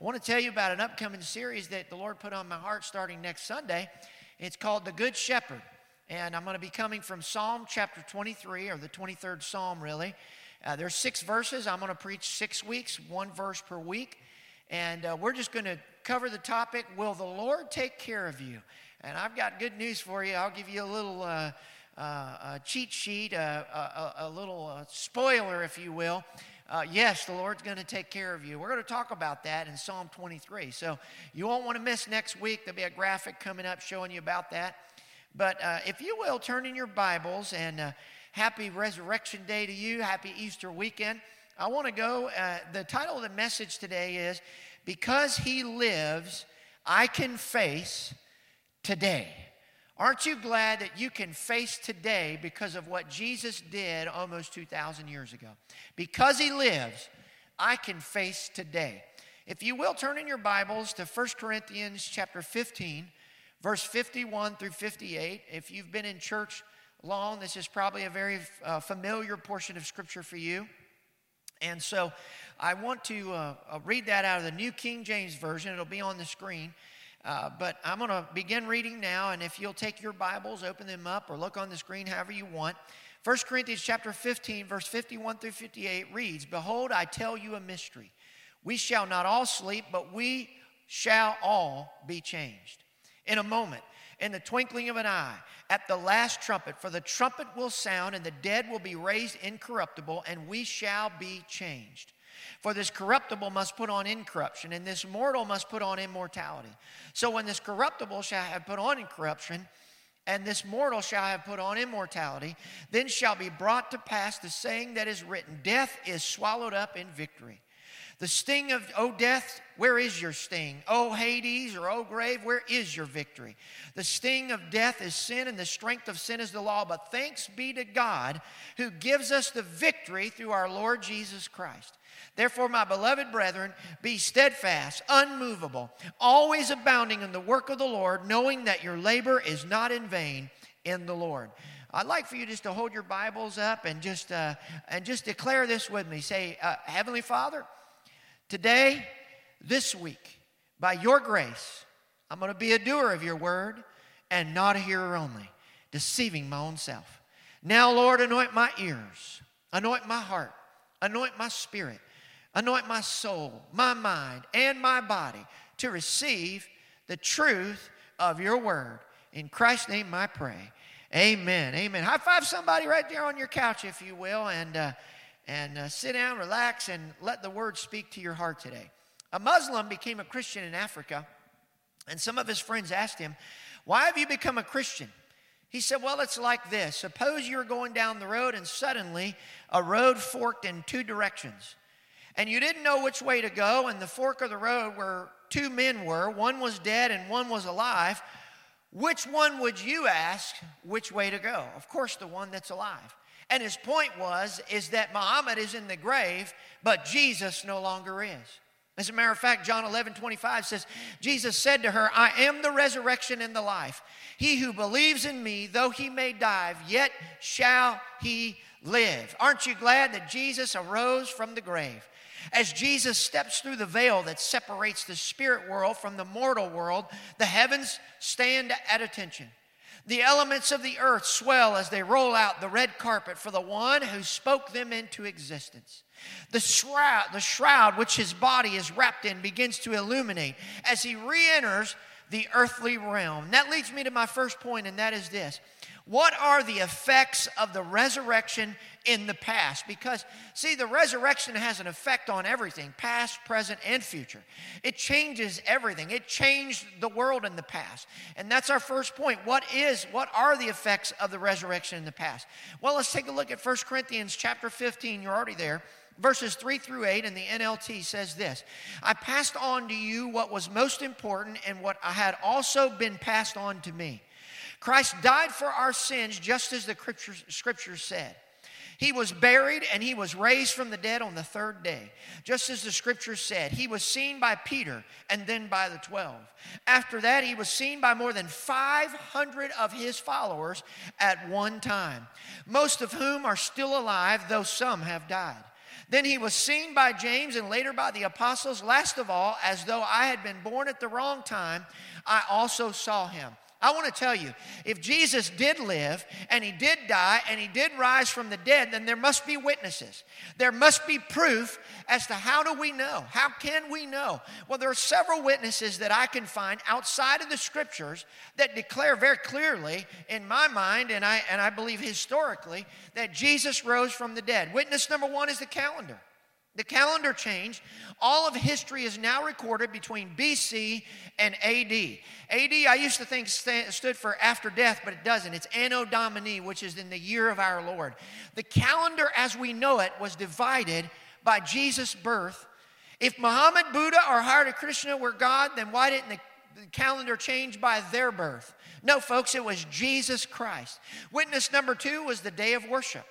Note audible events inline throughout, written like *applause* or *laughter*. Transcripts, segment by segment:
I want to tell you about an upcoming series that the Lord put on my heart starting next Sunday. It's called The Good Shepherd. And I'm going to be coming from Psalm chapter 23, or the 23rd Psalm, really. Uh, there's six verses. I'm going to preach six weeks, one verse per week. And uh, we're just going to cover the topic Will the Lord take care of you? And I've got good news for you. I'll give you a little uh, uh, a cheat sheet, uh, a, a, little uh, spoiler, if you will. Uh, yes, the Lord's going to take care of you. We're going to talk about that in Psalm 23. So you won't want to miss next week. There'll be a graphic coming up showing you about that. But uh, if you will, turn in your Bibles and uh, happy Resurrection Day to you. Happy Easter weekend. I want to go. the title of the message today is Because He Lives, I Can Face today. Aren't you glad that you can face today because of what Jesus did almost 2,000 years ago? Because he lives, I can face today. If you will, turn in your Bibles to 1 Corinthians chapter 15, verse 51 through 58. If you've been in church long, this is probably a very uh, familiar portion of Scripture for you. And so I want to uh, uh read that out of the New King James Version. It'll be on the screen. Uh, but I'm going to begin reading now, and if you'll take your Bibles, open them up, or look on the screen however you want. 1 Corinthians chapter 15, verse 51 through 58 reads, Behold, I tell you a mystery. We shall not all sleep, but we shall all be changed. In a moment, in the twinkling of an eye, at the last trumpet, for the trumpet will sound, and the dead will be raised incorruptible, and we shall be changed. For this corruptible must put on incorruption, and this mortal must put on immortality. So when this corruptible shall have put on incorruption, and this mortal shall have put on immortality, then shall be brought to pass the saying that is written Death is swallowed up in victory. The sting of, O death, where is your sting? O Hades or O grave, where is your victory? The sting of death is sin, and the strength of sin is the law. But thanks be to God who gives us the victory through our Lord Jesus Christ. Therefore, my beloved brethren, be steadfast, unmovable, always abounding in the work of the Lord, knowing that your labor is not in vain in the Lord. I'd like for you just to hold your Bibles up and just uh, and just declare this with me. Say, uh, Heavenly Father, today, this week, by Your grace, I'm going to be a doer of Your word and not a hearer only, deceiving my own self. Now, Lord, anoint my ears, anoint my heart, anoint my spirit Anoint my soul, my mind, and my body to receive the truth of your word. In Christ's name I pray. Amen. Amen. High five somebody right there on your couch, if you will, and, uh, and uh, sit down, relax, and let the word speak to your heart today. A Muslim became a Christian in Africa, and some of his friends asked him, Why have you become a Christian? He said, Well, it's like this. Suppose you're going down the road, and suddenly a road forked in two directions and you didn't know which way to go, and the fork of the road where two men were, one was dead and one was alive, which one would you ask which way to go? Of course, the one that's alive. And his point was is that Muhammad is in the grave, but Jesus no longer is. As a matter of fact, John 11, 25 says, Jesus said to her, I am the resurrection and the life. He who believes in me, though he may die, yet shall he live. Aren't you glad that Jesus arose from the grave? As Jesus steps through the veil that separates the spirit world from the mortal world, the heavens stand at attention. The elements of the earth swell as they roll out the red carpet for the one who spoke them into existence. The shroud, the shroud which his body is wrapped in begins to illuminate as he re enters the earthly realm. That leads me to my first point, and that is this what are the effects of the resurrection in the past? Because, see, the resurrection has an effect on everything past, present, and future. It changes everything. It changed the world in the past. And that's our first point. What is, what are the effects of the resurrection in the past? Well, let's take a look at 1 Corinthians chapter 15. You're already there verses 3 through 8 in the NLT says this I passed on to you what was most important and what I had also been passed on to me. Christ died for our sins just as the scriptures said. He was buried and he was raised from the dead on the third day, just as the scriptures said. He was seen by Peter and then by the 12. After that, he was seen by more than 500 of his followers at one time, most of whom are still alive, though some have died. Then he was seen by James and later by the apostles. Last of all, as though I had been born at the wrong time, I also saw him. I want to tell you, if Jesus did live and he did die and he did rise from the dead, then there must be witnesses. There must be proof as to how do we know? How can we know? Well, there are several witnesses that I can find outside of the scriptures that declare very clearly, in my mind, and I, and I believe historically, that Jesus rose from the dead. Witness number one is the calendar. The calendar changed. All of history is now recorded between BC and AD. AD, I used to think stood for after death, but it doesn't. It's Anno Domini, which is in the year of our Lord. The calendar as we know it was divided by Jesus' birth. If Muhammad, Buddha, or Hare Krishna were God, then why didn't the calendar change by their birth? No, folks, it was Jesus Christ. Witness number two was the day of worship.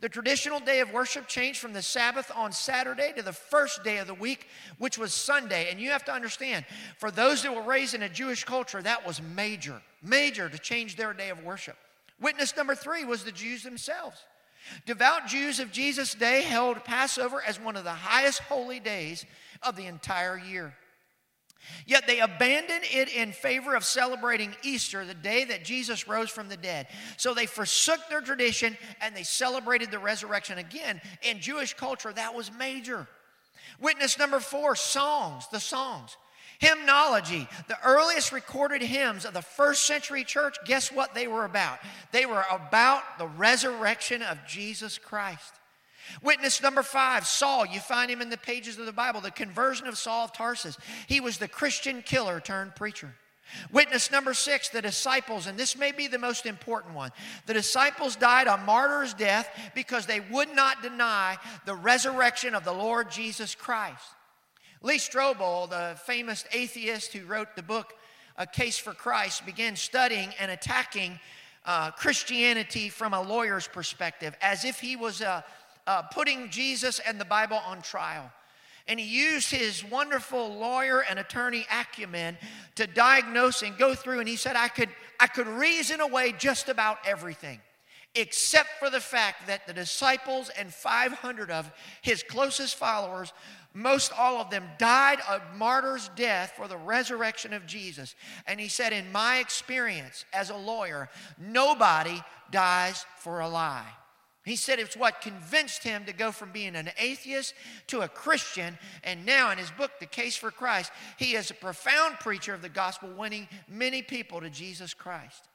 The traditional day of worship changed from the Sabbath on Saturday to the first day of the week, which was Sunday. And you have to understand, for those that were raised in a Jewish culture, that was major, major to change their day of worship. Witness number three was the Jews themselves. Devout Jews of Jesus' day held Passover as one of the highest holy days of the entire year. Yet they abandoned it in favor of celebrating Easter, the day that Jesus rose from the dead. So they forsook their tradition and they celebrated the resurrection. Again, in Jewish culture, that was major. Witness number four songs, the songs. Hymnology, the earliest recorded hymns of the first century church, guess what they were about? They were about the resurrection of Jesus Christ. Witness number five, Saul. You find him in the pages of the Bible, the conversion of Saul of Tarsus. He was the Christian killer turned preacher. Witness number six, the disciples, and this may be the most important one. The disciples died a martyr's death because they would not deny the resurrection of the Lord Jesus Christ. Lee Strobel, the famous atheist who wrote the book A Case for Christ, began studying and attacking uh, Christianity from a lawyer's perspective as if he was a uh, putting Jesus and the Bible on trial. And he used his wonderful lawyer and attorney acumen to diagnose and go through. And he said, I could, I could reason away just about everything, except for the fact that the disciples and 500 of his closest followers, most all of them, died a martyr's death for the resurrection of Jesus. And he said, In my experience as a lawyer, nobody dies for a lie. He said it's what convinced him to go from being an atheist to a Christian. And now, in his book, The Case for Christ, he is a profound preacher of the gospel, winning many people to Jesus Christ.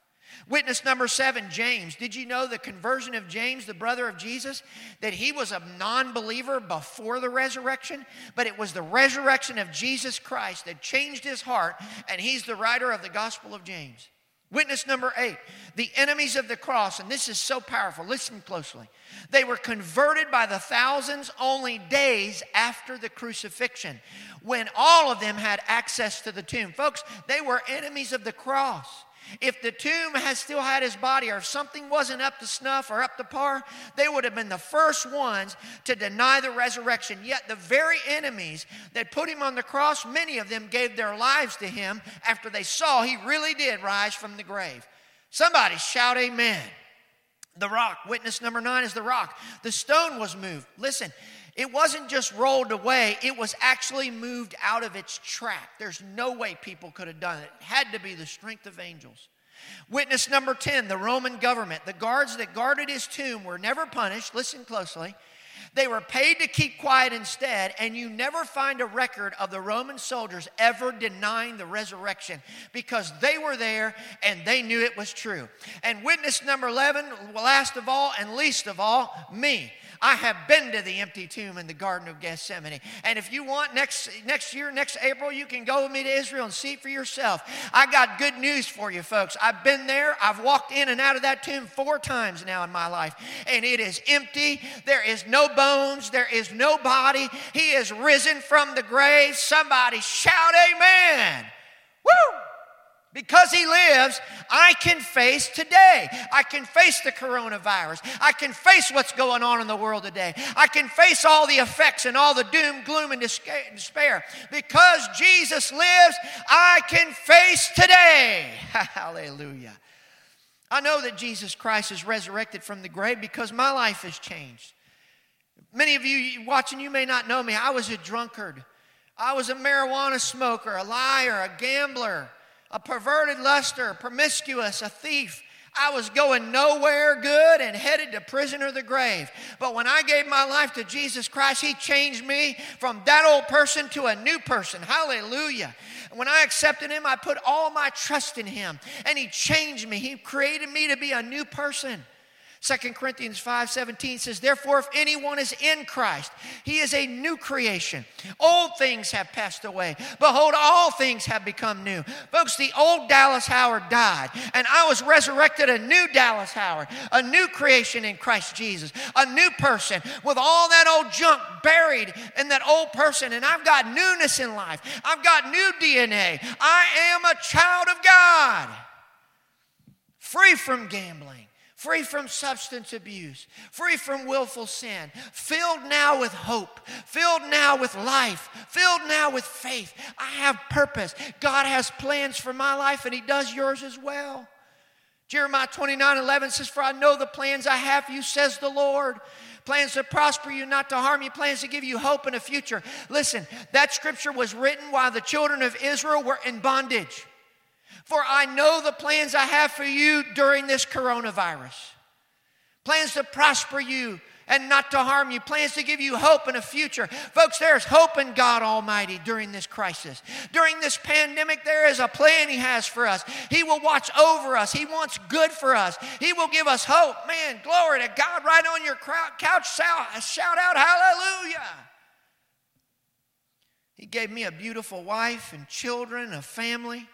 Witness number seven, James. Did you know the conversion of James, the brother of Jesus, that he was a non believer before the resurrection? But it was the resurrection of Jesus Christ that changed his heart, and he's the writer of the Gospel of James. Witness number eight, the enemies of the cross, and this is so powerful. Listen closely. They were converted by the thousands only days after the crucifixion, when all of them had access to the tomb. Folks, they were enemies of the cross. If the tomb has still had his body, or if something wasn't up to snuff or up to par, they would have been the first ones to deny the resurrection. Yet the very enemies that put him on the cross, many of them gave their lives to him after they saw he really did rise from the grave. Somebody shout, Amen. The rock, witness number nine is the rock. The stone was moved. Listen, it wasn't just rolled away, it was actually moved out of its track. There's no way people could have done it. It had to be the strength of angels. Witness number 10, the Roman government. The guards that guarded his tomb were never punished. Listen closely. They were paid to keep quiet instead, and you never find a record of the Roman soldiers ever denying the resurrection because they were there and they knew it was true. And witness number 11, last of all and least of all, me. I have been to the empty tomb in the Garden of Gethsemane. And if you want next, next year, next April, you can go with me to Israel and see for yourself. I got good news for you, folks. I've been there. I've walked in and out of that tomb four times now in my life. And it is empty. There is no bones. There is no body. He is risen from the grave. Somebody shout, Amen. Woo! Because he lives, I can face today. I can face the coronavirus. I can face what's going on in the world today. I can face all the effects and all the doom, gloom, and despair. Because Jesus lives, I can face today. *laughs* Hallelujah. I know that Jesus Christ is resurrected from the grave because my life has changed. Many of you watching, you may not know me. I was a drunkard. I was a marijuana smoker, a liar, a gambler, a perverted luster, promiscuous, a thief. I was going nowhere good and headed to prison or the grave. But when I gave my life to Jesus Christ, He changed me from that old person to a new person. Hallelujah. When I accepted Him, I put all my trust in Him and He changed me. He created me to be a new person. 2 Corinthians 5 17 says, Therefore, if anyone is in Christ, he is a new creation. Old things have passed away. Behold, all things have become new. Folks, the old Dallas Howard died, and I was resurrected a new Dallas Howard, a new creation in Christ Jesus, a new person with all that old junk buried in that old person. And I've got newness in life, I've got new DNA. I am a child of God, free from gambling free from substance abuse, free from willful sin, filled now with hope, filled now with life, filled now with faith. I have purpose. God has plans for my life, and He does yours as well. Jeremiah 29 11 says, For I know the plans I have for you, says the Lord. Plans to prosper you, not to harm you, plans to give you hope in a future. Listen, that scripture was written while the children of Israel were in bondage. For I know the plans I have for you during this coronavirus plans to prosper you and not to harm you, plans to give you hope and a future. Folks, there's hope in God Almighty during this crisis. During this pandemic, there is a plan He has for us. He will watch over us, He wants good for us, He will give us hope. Man, glory to God, right on your couch, shout out, Hallelujah. He gave me a beautiful wife and children, a family.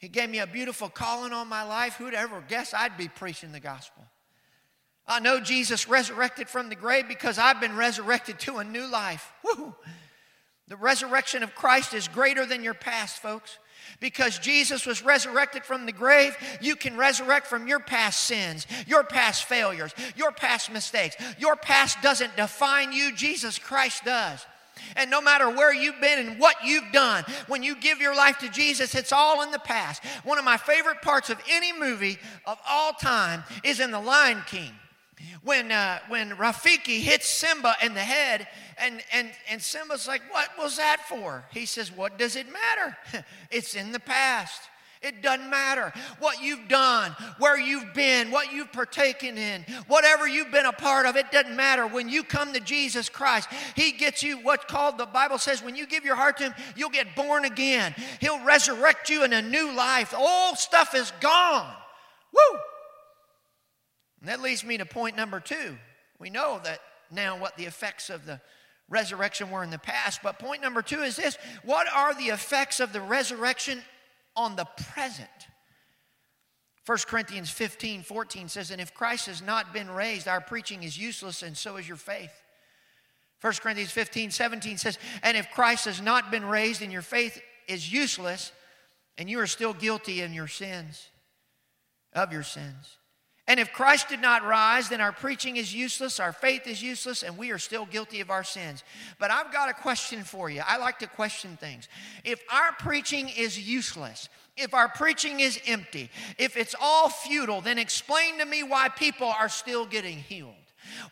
He gave me a beautiful calling on my life. Who'd ever guess I'd be preaching the gospel? I know Jesus resurrected from the grave because I've been resurrected to a new life. Woo. The resurrection of Christ is greater than your past, folks. Because Jesus was resurrected from the grave, you can resurrect from your past sins, your past failures, your past mistakes. Your past doesn't define you, Jesus Christ does. And no matter where you've been and what you've done, when you give your life to Jesus, it's all in the past. One of my favorite parts of any movie of all time is in The Lion King. When, uh, when Rafiki hits Simba in the head, and, and, and Simba's like, What was that for? He says, What does it matter? *laughs* it's in the past. It doesn't matter what you've done, where you've been, what you've partaken in, whatever you've been a part of, it doesn't matter. When you come to Jesus Christ, He gets you what's called, the Bible says, when you give your heart to Him, you'll get born again. He'll resurrect you in a new life. Old stuff is gone. Woo! And that leads me to point number two. We know that now what the effects of the resurrection were in the past, but point number two is this what are the effects of the resurrection on the present. 1 Corinthians 15, 14 says, And if Christ has not been raised, our preaching is useless, and so is your faith. 1 Corinthians 15, 17 says, And if Christ has not been raised, and your faith is useless, and you are still guilty in your sins, of your sins. And if Christ did not rise, then our preaching is useless, our faith is useless, and we are still guilty of our sins. But I've got a question for you. I like to question things. If our preaching is useless, if our preaching is empty, if it's all futile, then explain to me why people are still getting healed.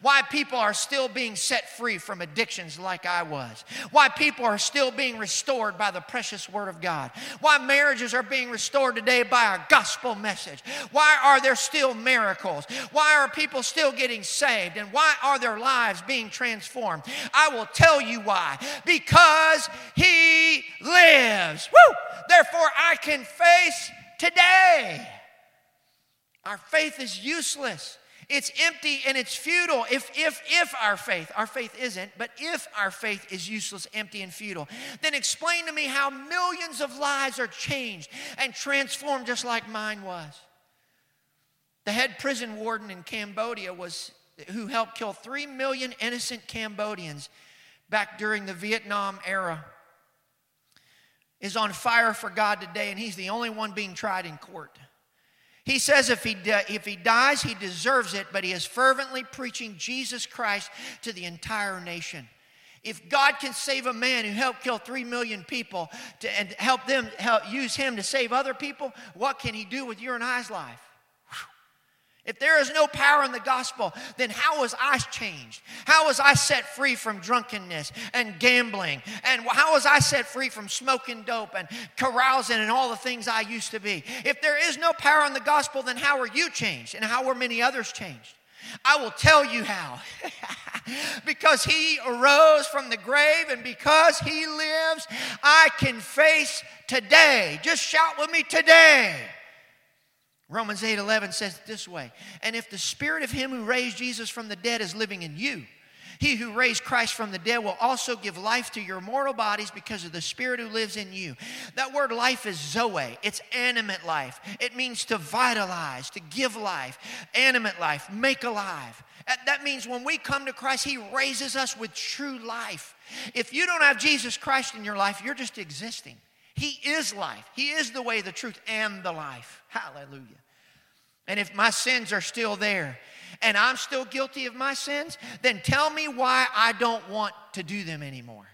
Why people are still being set free from addictions like I was. Why people are still being restored by the precious Word of God. Why marriages are being restored today by our gospel message. Why are there still miracles? Why are people still getting saved? And why are their lives being transformed? I will tell you why. Because He lives. Woo! Therefore, I can face today. Our faith is useless it's empty and it's futile if, if, if our faith, our faith isn't, but if our faith is useless, empty, and futile, then explain to me how millions of lives are changed and transformed just like mine was. The head prison warden in Cambodia was who helped kill 3 million innocent Cambodians back during the Vietnam era is on fire for God today, and he's the only one being tried in court. He says if he, if he dies, he deserves it, but he is fervently preaching Jesus Christ to the entire nation. If God can save a man who helped kill three million people to, and help them help use him to save other people, what can he do with your and I's life? If there is no power in the gospel, then how was I changed? How was I set free from drunkenness and gambling? And how was I set free from smoking dope and carousing and all the things I used to be? If there is no power in the gospel, then how were you changed? And how were many others changed? I will tell you how. *laughs* because he arose from the grave and because he lives, I can face today. Just shout with me today. Romans 8 11 says it this way And if the spirit of him who raised Jesus from the dead is living in you, he who raised Christ from the dead will also give life to your mortal bodies because of the Spirit who lives in you. That word life is Zoe, it's animate life. It means to vitalize, to give life, animate life, make alive. That means when we come to Christ, He raises us with true life. If you don't have Jesus Christ in your life, you're just existing. He is life. He is the way, the truth, and the life. Hallelujah. And if my sins are still there and I'm still guilty of my sins, then tell me why I don't want to do them anymore.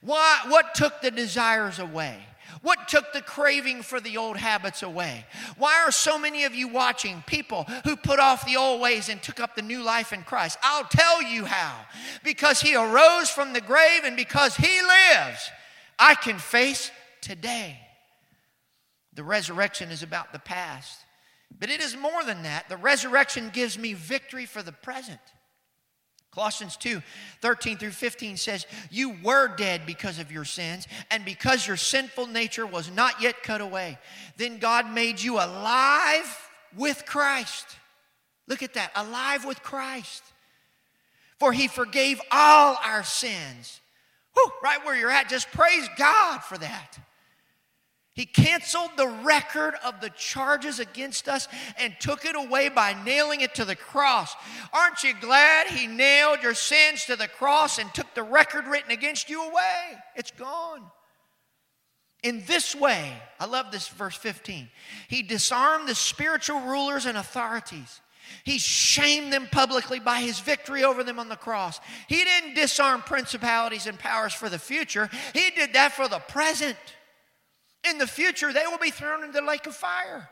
Why, what took the desires away? What took the craving for the old habits away? Why are so many of you watching people who put off the old ways and took up the new life in Christ? I'll tell you how. Because he arose from the grave and because he lives, I can face today. The resurrection is about the past, but it is more than that. The resurrection gives me victory for the present. Colossians 2 13 through 15 says, You were dead because of your sins, and because your sinful nature was not yet cut away. Then God made you alive with Christ. Look at that, alive with Christ. For he forgave all our sins. Whew, right where you're at, just praise God for that. He canceled the record of the charges against us and took it away by nailing it to the cross. Aren't you glad He nailed your sins to the cross and took the record written against you away? It's gone. In this way, I love this verse 15. He disarmed the spiritual rulers and authorities. He shamed them publicly by his victory over them on the cross. He didn't disarm principalities and powers for the future, he did that for the present. In the future, they will be thrown into the lake of fire.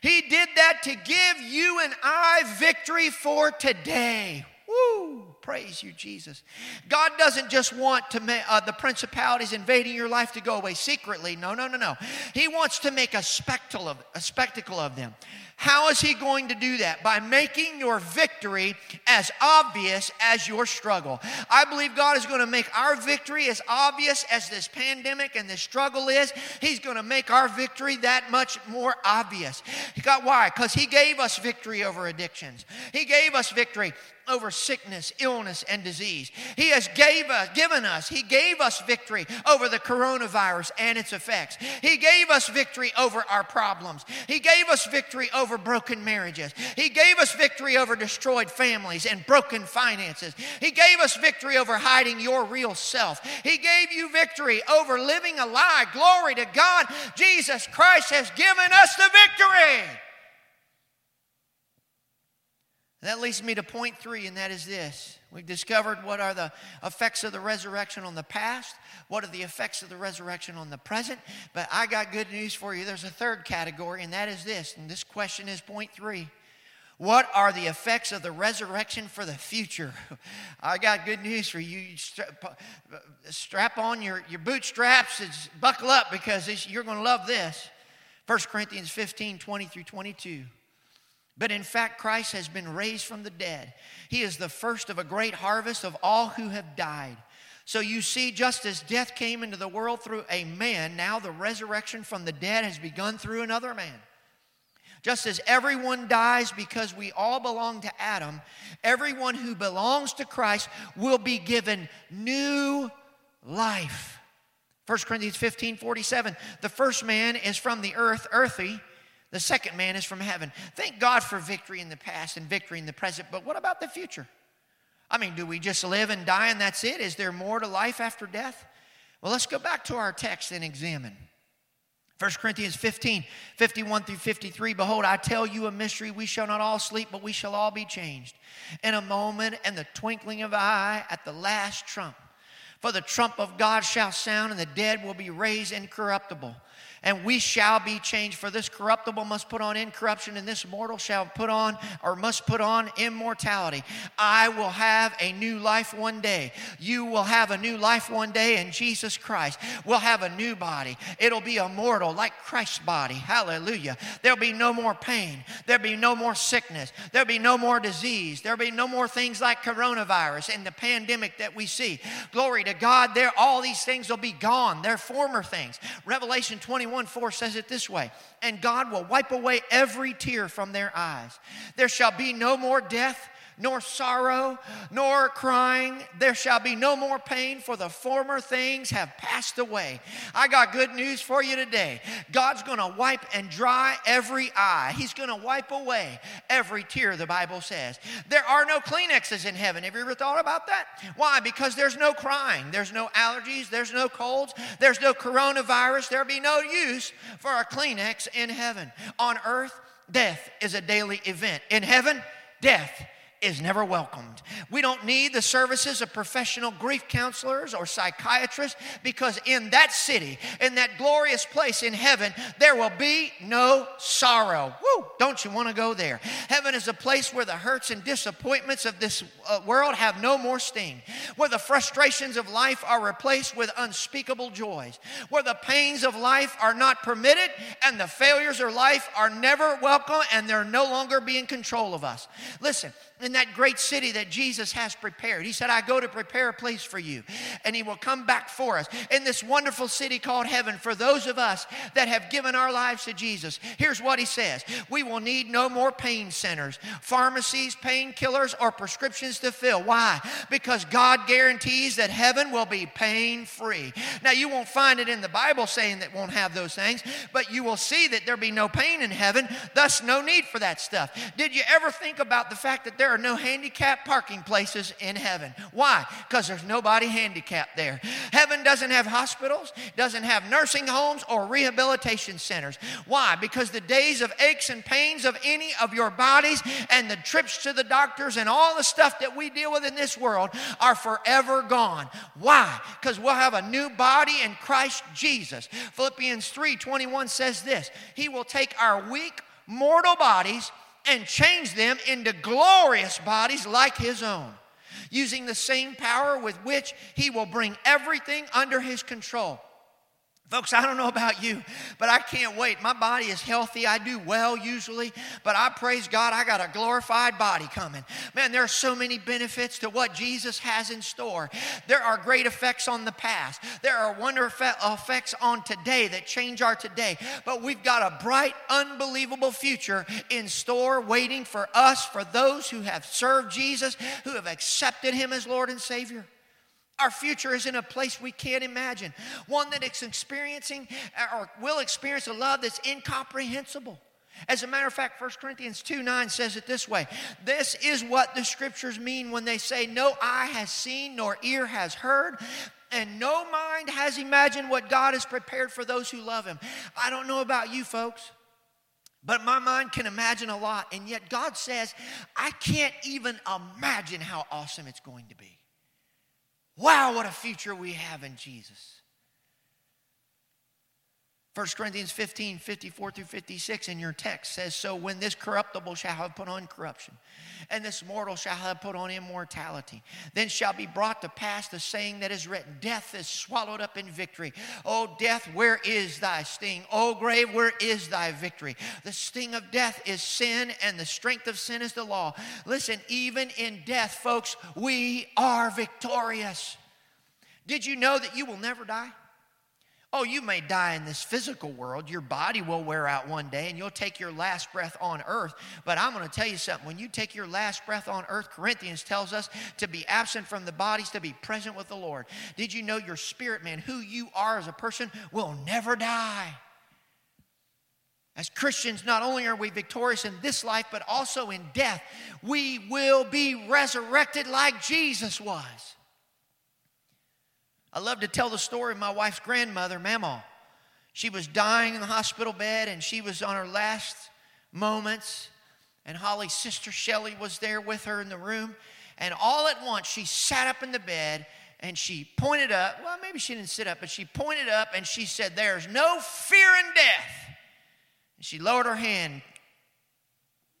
He did that to give you and I victory for today. Woo! Praise you, Jesus. God doesn't just want to make uh, the principalities invading your life to go away secretly. No, no, no, no. He wants to make a spectacle of, a spectacle of them. How is he going to do that? By making your victory as obvious as your struggle. I believe God is going to make our victory as obvious as this pandemic and this struggle is. He's going to make our victory that much more obvious. God, why? Because he gave us victory over addictions. He gave us victory over sickness, illness, and disease. He has gave us, given us, He gave us victory over the coronavirus and its effects. He gave us victory over our problems. He gave us victory over broken marriages. He gave us victory over destroyed families and broken finances. He gave us victory over hiding your real self. He gave you victory over living a lie. Glory to God. Jesus Christ has given us the victory. That leads me to point three, and that is this. We've discovered what are the effects of the resurrection on the past, what are the effects of the resurrection on the present. But I got good news for you. There's a third category, and that is this. And this question is point three. What are the effects of the resurrection for the future? *laughs* I got good news for you. Strap on your, your bootstraps and buckle up because you're going to love this. 1 Corinthians 15 20 through 22. But in fact, Christ has been raised from the dead. He is the first of a great harvest of all who have died. So you see, just as death came into the world through a man, now the resurrection from the dead has begun through another man. Just as everyone dies because we all belong to Adam, everyone who belongs to Christ will be given new life. 1 Corinthians 15 47. The first man is from the earth, earthy. The second man is from heaven. Thank God for victory in the past and victory in the present, but what about the future? I mean, do we just live and die and that's it? Is there more to life after death? Well, let's go back to our text and examine. 1 Corinthians 15, 51 through 53. Behold, I tell you a mystery. We shall not all sleep, but we shall all be changed. In a moment and the twinkling of an eye at the last trump. For the trump of God shall sound, and the dead will be raised incorruptible and we shall be changed. For this corruptible must put on incorruption, and this mortal shall put on or must put on immortality. I will have a new life one day. You will have a new life one day in Jesus Christ. We'll have a new body. It'll be immortal like Christ's body. Hallelujah. There'll be no more pain. There'll be no more sickness. There'll be no more disease. There'll be no more things like coronavirus and the pandemic that we see. Glory to God. There, all these things will be gone. They're former things. Revelation 21 21 4 says it this way And God will wipe away every tear from their eyes. There shall be no more death nor sorrow, nor crying. There shall be no more pain, for the former things have passed away. I got good news for you today. God's going to wipe and dry every eye. He's going to wipe away every tear, the Bible says. There are no Kleenexes in heaven. Have you ever thought about that? Why? Because there's no crying, there's no allergies, there's no colds, there's no coronavirus. There'll be no use for a Kleenex in heaven. On earth, death is a daily event. In heaven, death is never welcomed. We don't need the services of professional grief counselors or psychiatrists because in that city, in that glorious place in heaven, there will be no sorrow. Woo! Don't you want to go there? Heaven is a place where the hurts and disappointments of this uh, world have no more sting, where the frustrations of life are replaced with unspeakable joys, where the pains of life are not permitted and the failures of life are never welcome and they're no longer be in control of us. Listen, in that great city that Jesus has prepared. He said, I go to prepare a place for you, and He will come back for us in this wonderful city called heaven for those of us that have given our lives to Jesus. Here's what He says We will need no more pain centers, pharmacies, painkillers, or prescriptions to fill. Why? Because God guarantees that heaven will be pain free. Now, you won't find it in the Bible saying that won't have those things, but you will see that there'll be no pain in heaven, thus, no need for that stuff. Did you ever think about the fact that there are no handicap parking places in heaven. Why? Because there's nobody handicapped there. Heaven doesn't have hospitals, doesn't have nursing homes or rehabilitation centers. Why? Because the days of aches and pains of any of your bodies and the trips to the doctors and all the stuff that we deal with in this world are forever gone. Why? Because we'll have a new body in Christ Jesus. Philippians 3 21 says this He will take our weak, mortal bodies and change them into glorious bodies like his own, using the same power with which he will bring everything under his control. Folks, I don't know about you, but I can't wait. My body is healthy. I do well usually, but I praise God, I got a glorified body coming. Man, there are so many benefits to what Jesus has in store. There are great effects on the past, there are wonderful effects on today that change our today. But we've got a bright, unbelievable future in store waiting for us, for those who have served Jesus, who have accepted Him as Lord and Savior. Our future is in a place we can't imagine, one that is experiencing or will experience a love that's incomprehensible. As a matter of fact, 1 Corinthians 2 9 says it this way This is what the scriptures mean when they say, No eye has seen, nor ear has heard, and no mind has imagined what God has prepared for those who love Him. I don't know about you folks. But my mind can imagine a lot, and yet God says, I can't even imagine how awesome it's going to be. Wow, what a future we have in Jesus. 1 Corinthians 15, 54 through 56 in your text says, So when this corruptible shall have put on corruption, and this mortal shall have put on immortality, then shall be brought to pass the saying that is written Death is swallowed up in victory. O death, where is thy sting? O grave, where is thy victory? The sting of death is sin, and the strength of sin is the law. Listen, even in death, folks, we are victorious. Did you know that you will never die? Oh, you may die in this physical world. Your body will wear out one day and you'll take your last breath on earth. But I'm going to tell you something. When you take your last breath on earth, Corinthians tells us to be absent from the bodies, to be present with the Lord. Did you know your spirit man, who you are as a person, will never die? As Christians, not only are we victorious in this life, but also in death, we will be resurrected like Jesus was. I love to tell the story of my wife's grandmother, Mama. She was dying in the hospital bed and she was on her last moments. And Holly's sister Shelly was there with her in the room. And all at once, she sat up in the bed and she pointed up. Well, maybe she didn't sit up, but she pointed up and she said, There's no fear in death. And she lowered her hand,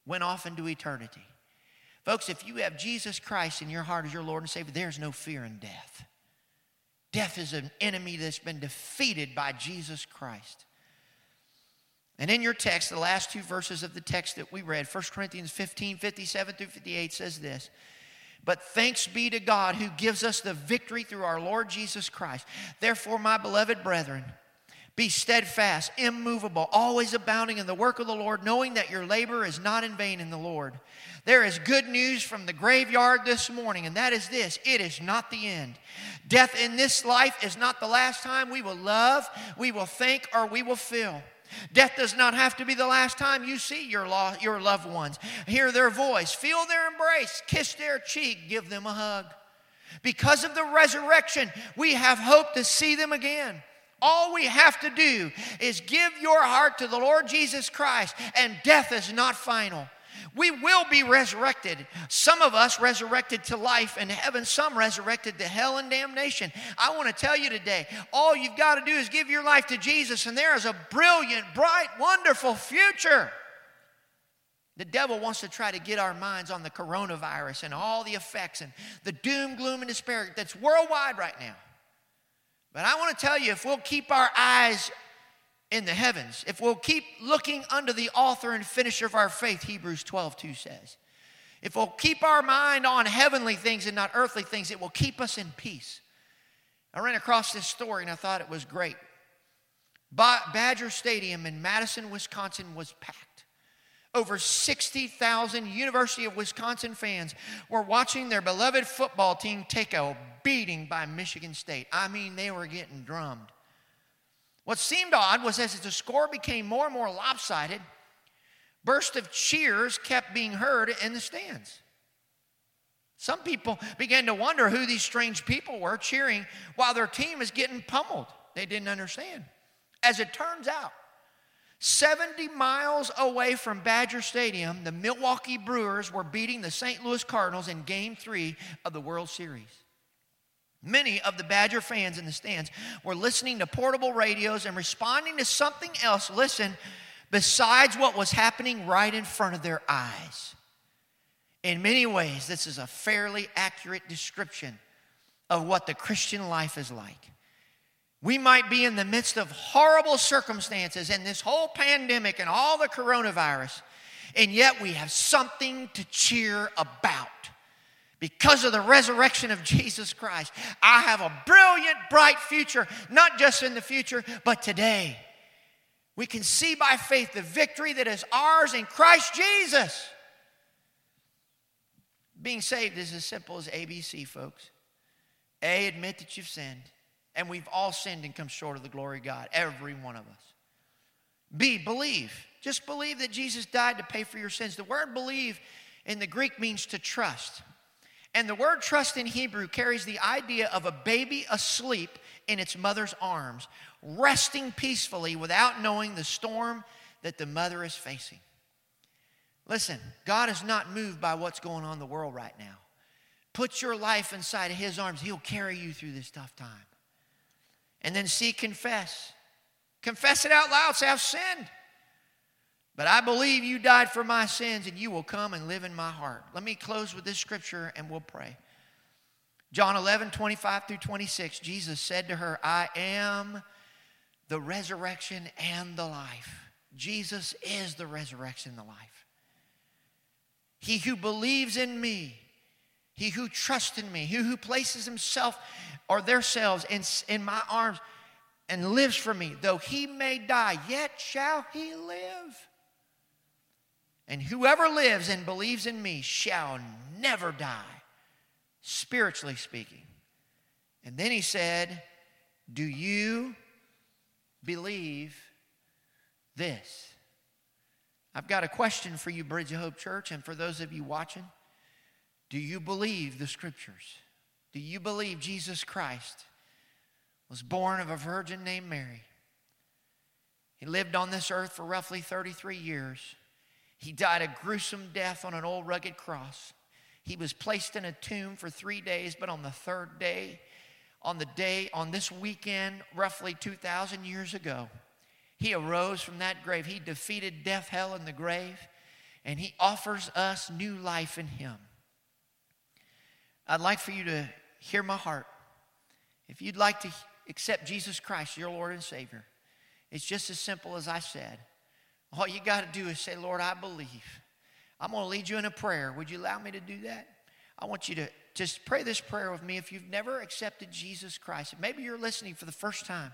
went off into eternity. Folks, if you have Jesus Christ in your heart as your Lord and Savior, there's no fear in death. Death is an enemy that's been defeated by Jesus Christ. And in your text, the last two verses of the text that we read, 1 Corinthians 15 57 through 58, says this But thanks be to God who gives us the victory through our Lord Jesus Christ. Therefore, my beloved brethren, be steadfast, immovable, always abounding in the work of the Lord, knowing that your labor is not in vain in the Lord. There is good news from the graveyard this morning, and that is this it is not the end. Death in this life is not the last time we will love, we will think, or we will feel. Death does not have to be the last time you see your, lo- your loved ones, hear their voice, feel their embrace, kiss their cheek, give them a hug. Because of the resurrection, we have hope to see them again. All we have to do is give your heart to the Lord Jesus Christ, and death is not final. We will be resurrected. Some of us resurrected to life and heaven, some resurrected to hell and damnation. I want to tell you today all you've got to do is give your life to Jesus, and there is a brilliant, bright, wonderful future. The devil wants to try to get our minds on the coronavirus and all the effects and the doom, gloom, and despair that's worldwide right now. But I want to tell you if we'll keep our eyes in the heavens, if we'll keep looking under the author and finisher of our faith, Hebrews 12 2 says, if we'll keep our mind on heavenly things and not earthly things, it will keep us in peace. I ran across this story and I thought it was great. Badger Stadium in Madison, Wisconsin was packed. Over 60,000 University of Wisconsin fans were watching their beloved football team take a beating by Michigan State. I mean, they were getting drummed. What seemed odd was as the score became more and more lopsided, bursts of cheers kept being heard in the stands. Some people began to wonder who these strange people were cheering while their team is getting pummeled. They didn't understand. As it turns out, 70 miles away from Badger Stadium, the Milwaukee Brewers were beating the St. Louis Cardinals in game three of the World Series. Many of the Badger fans in the stands were listening to portable radios and responding to something else, listen, besides what was happening right in front of their eyes. In many ways, this is a fairly accurate description of what the Christian life is like. We might be in the midst of horrible circumstances and this whole pandemic and all the coronavirus, and yet we have something to cheer about because of the resurrection of Jesus Christ, I have a brilliant, bright future, not just in the future, but today. We can see by faith the victory that is ours in Christ Jesus. Being saved is as simple as ABC, folks. A, admit that you've sinned, and we've all sinned and come short of the glory of God, every one of us. B, believe. Just believe that Jesus died to pay for your sins. The word believe in the Greek means to trust. And the word trust in Hebrew carries the idea of a baby asleep in its mother's arms, resting peacefully without knowing the storm that the mother is facing. Listen, God is not moved by what's going on in the world right now. Put your life inside of His arms, He'll carry you through this tough time. And then see, confess. Confess it out loud. Say, I've sinned. But I believe you died for my sins and you will come and live in my heart. Let me close with this scripture and we'll pray. John 11, 25 through 26, Jesus said to her, I am the resurrection and the life. Jesus is the resurrection and the life. He who believes in me, he who trusts in me, he who places himself or theirselves in, in my arms and lives for me, though he may die, yet shall he live. And whoever lives and believes in me shall never die, spiritually speaking. And then he said, Do you believe this? I've got a question for you, Bridge of Hope Church, and for those of you watching. Do you believe the scriptures? Do you believe Jesus Christ was born of a virgin named Mary? He lived on this earth for roughly 33 years. He died a gruesome death on an old rugged cross. He was placed in a tomb for three days, but on the third day, on the day, on this weekend, roughly 2,000 years ago. He arose from that grave. He defeated death, hell, and the grave, and He offers us new life in Him. I'd like for you to hear my heart. If you'd like to accept Jesus Christ, your Lord and Savior, it's just as simple as I said. All you got to do is say, Lord, I believe. I'm going to lead you in a prayer. Would you allow me to do that? I want you to just pray this prayer with me if you've never accepted Jesus Christ. Maybe you're listening for the first time.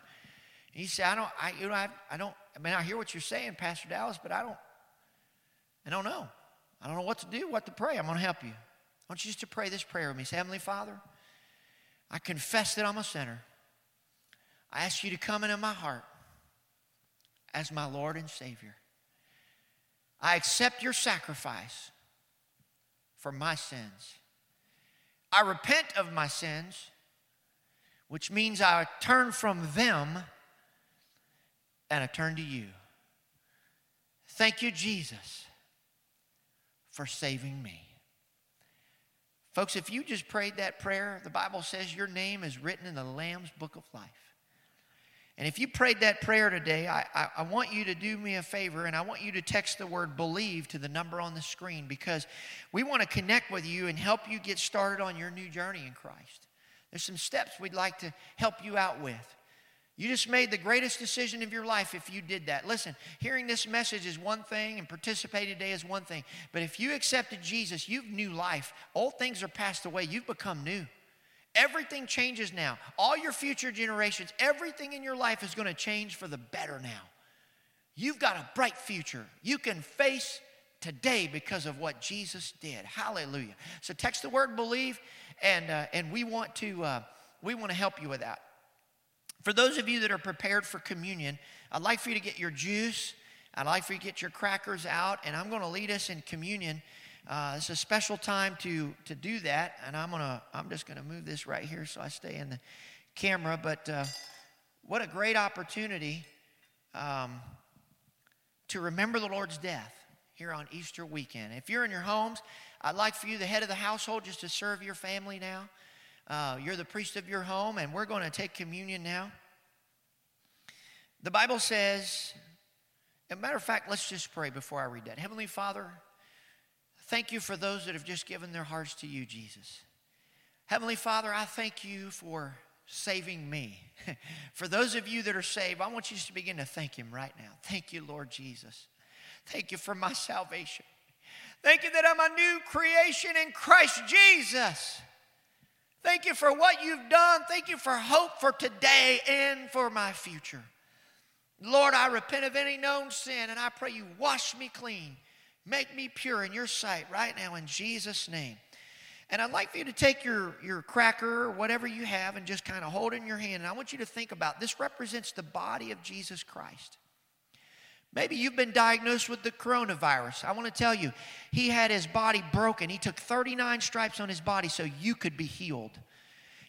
And you say, I don't, I, you know, I, I don't, I mean, I hear what you're saying, Pastor Dallas, but I don't, I don't know. I don't know what to do, what to pray. I'm going to help you. Want you just to pray this prayer with me. Say, Heavenly Father, I confess that I'm a sinner. I ask you to come into my heart as my Lord and Savior. I accept your sacrifice for my sins. I repent of my sins, which means I turn from them and I turn to you. Thank you, Jesus, for saving me. Folks, if you just prayed that prayer, the Bible says your name is written in the Lamb's book of life. And if you prayed that prayer today, I, I, I, want you to do me a favor and I want you to text the word believe to the number on the screen because we want to connect with you and help you get started on your new journey in Christ. There's some steps we'd like to help you out with. You just made the greatest decision of your life if you did that. Listen, hearing this message is one thing and participating today is one thing. But if you accepted Jesus, you've new life. Old things are passed away, you've become new. Everything changes now. All your future generations, everything in your life is going to change for the better now. You've got a bright future. You can face today because of what Jesus did. Hallelujah. So text the word believe, and, uh, and we, want to, uh, we want to help you with that. For those of you that are prepared for communion, I'd like for you to get your juice. I'd like for you to get your crackers out, and I'm going to lead us in communion. Uh, it's a special time to, to do that, and I'm, gonna, I'm just going to move this right here so I stay in the camera. But uh, what a great opportunity um, to remember the Lord's death here on Easter weekend. If you're in your homes, I'd like for you, the head of the household, just to serve your family now. Uh, you're the priest of your home, and we're going to take communion now. The Bible says, as a matter of fact, let's just pray before I read that. Heavenly Father, Thank you for those that have just given their hearts to you, Jesus. Heavenly Father, I thank you for saving me. *laughs* for those of you that are saved, I want you to begin to thank Him right now. Thank you, Lord Jesus. Thank you for my salvation. Thank you that I'm a new creation in Christ Jesus. Thank you for what you've done. Thank you for hope for today and for my future. Lord, I repent of any known sin and I pray you wash me clean Make me pure in your sight right now in Jesus' name. And I'd like for you to take your, your cracker or whatever you have and just kind of hold it in your hand. And I want you to think about this represents the body of Jesus Christ. Maybe you've been diagnosed with the coronavirus. I want to tell you, he had his body broken. He took 39 stripes on his body so you could be healed.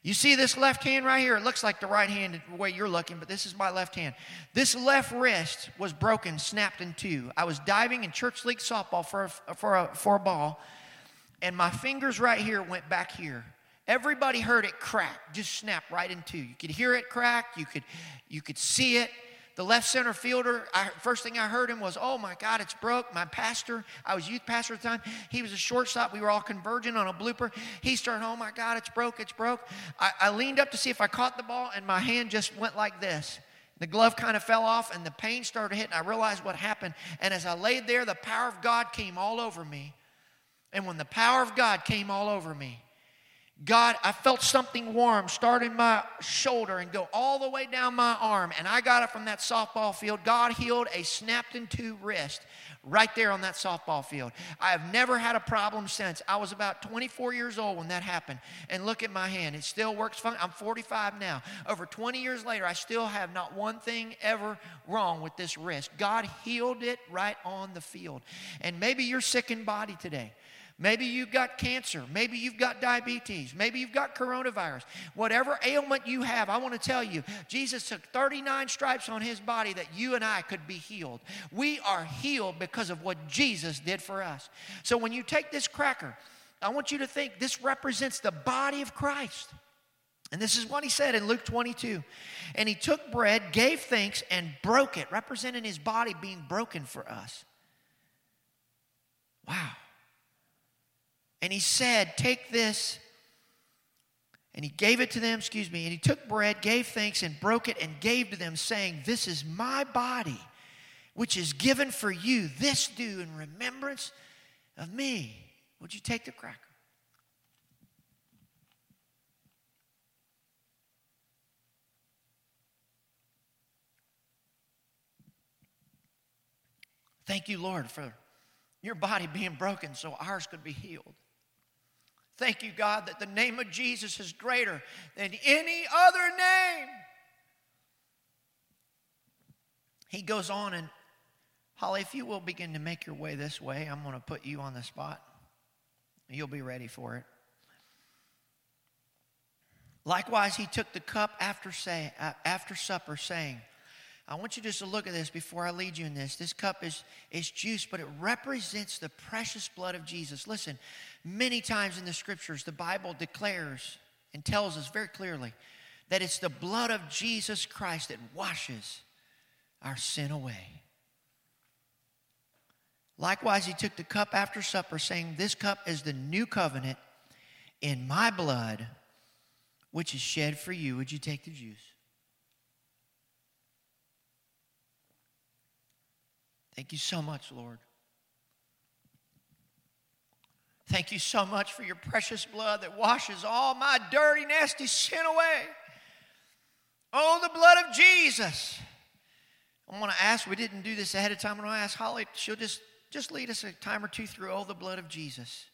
You see this left hand right here? It looks like the right hand the way you're looking, but this is my left hand. This left wrist was broken, snapped in two. I was diving in church league softball for a, for a, for a ball, and my fingers right here went back here. Everybody heard it crack, just snap right in two. You could hear it crack, you could, you could see it. The left center fielder, I, first thing I heard him was, Oh my God, it's broke. My pastor, I was youth pastor at the time, he was a shortstop. We were all converging on a blooper. He started, Oh my God, it's broke, it's broke. I, I leaned up to see if I caught the ball, and my hand just went like this. The glove kind of fell off, and the pain started hitting. I realized what happened. And as I laid there, the power of God came all over me. And when the power of God came all over me, God, I felt something warm start in my shoulder and go all the way down my arm. And I got it from that softball field. God healed a snapped in two wrist right there on that softball field. I have never had a problem since. I was about 24 years old when that happened. And look at my hand. It still works fine. I'm 45 now. Over 20 years later, I still have not one thing ever wrong with this wrist. God healed it right on the field. And maybe you're sick in body today. Maybe you've got cancer. Maybe you've got diabetes. Maybe you've got coronavirus. Whatever ailment you have, I want to tell you, Jesus took 39 stripes on his body that you and I could be healed. We are healed because of what Jesus did for us. So when you take this cracker, I want you to think this represents the body of Christ. And this is what he said in Luke 22. And he took bread, gave thanks, and broke it, representing his body being broken for us. Wow. And he said, Take this. And he gave it to them, excuse me, and he took bread, gave thanks, and broke it, and gave to them, saying, This is my body, which is given for you. This do in remembrance of me. Would you take the cracker? Thank you, Lord, for your body being broken so ours could be healed. Thank you, God, that the name of Jesus is greater than any other name. He goes on and, Holly, if you will begin to make your way this way, I'm going to put you on the spot. You'll be ready for it. Likewise, he took the cup after, say, uh, after supper, saying, I want you just to look at this before I lead you in this. This cup is, is juice, but it represents the precious blood of Jesus. Listen, many times in the scriptures, the Bible declares and tells us very clearly that it's the blood of Jesus Christ that washes our sin away. Likewise, he took the cup after supper, saying, This cup is the new covenant in my blood, which is shed for you. Would you take the juice? Thank you so much, Lord. Thank you so much for your precious blood that washes all my dirty, nasty sin away. Oh, the blood of Jesus. I want to ask, we didn't do this ahead of time. I want to ask Holly, she'll just, just lead us a time or two through, oh, the blood of Jesus.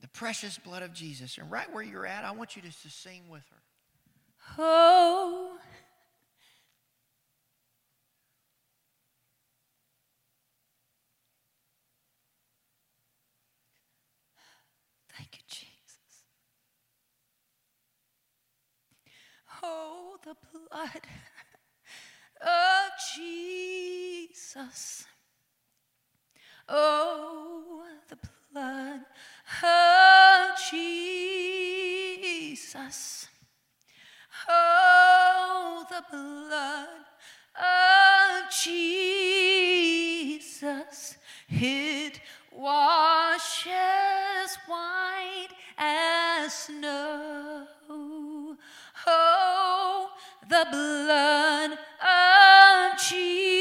The precious blood of Jesus. And right where you're at, I want you to sing with her. Oh, Oh, the blood of Jesus. Oh, the blood of Jesus. Oh, the blood of Jesus. It washes white as snow. The blood of Jesus.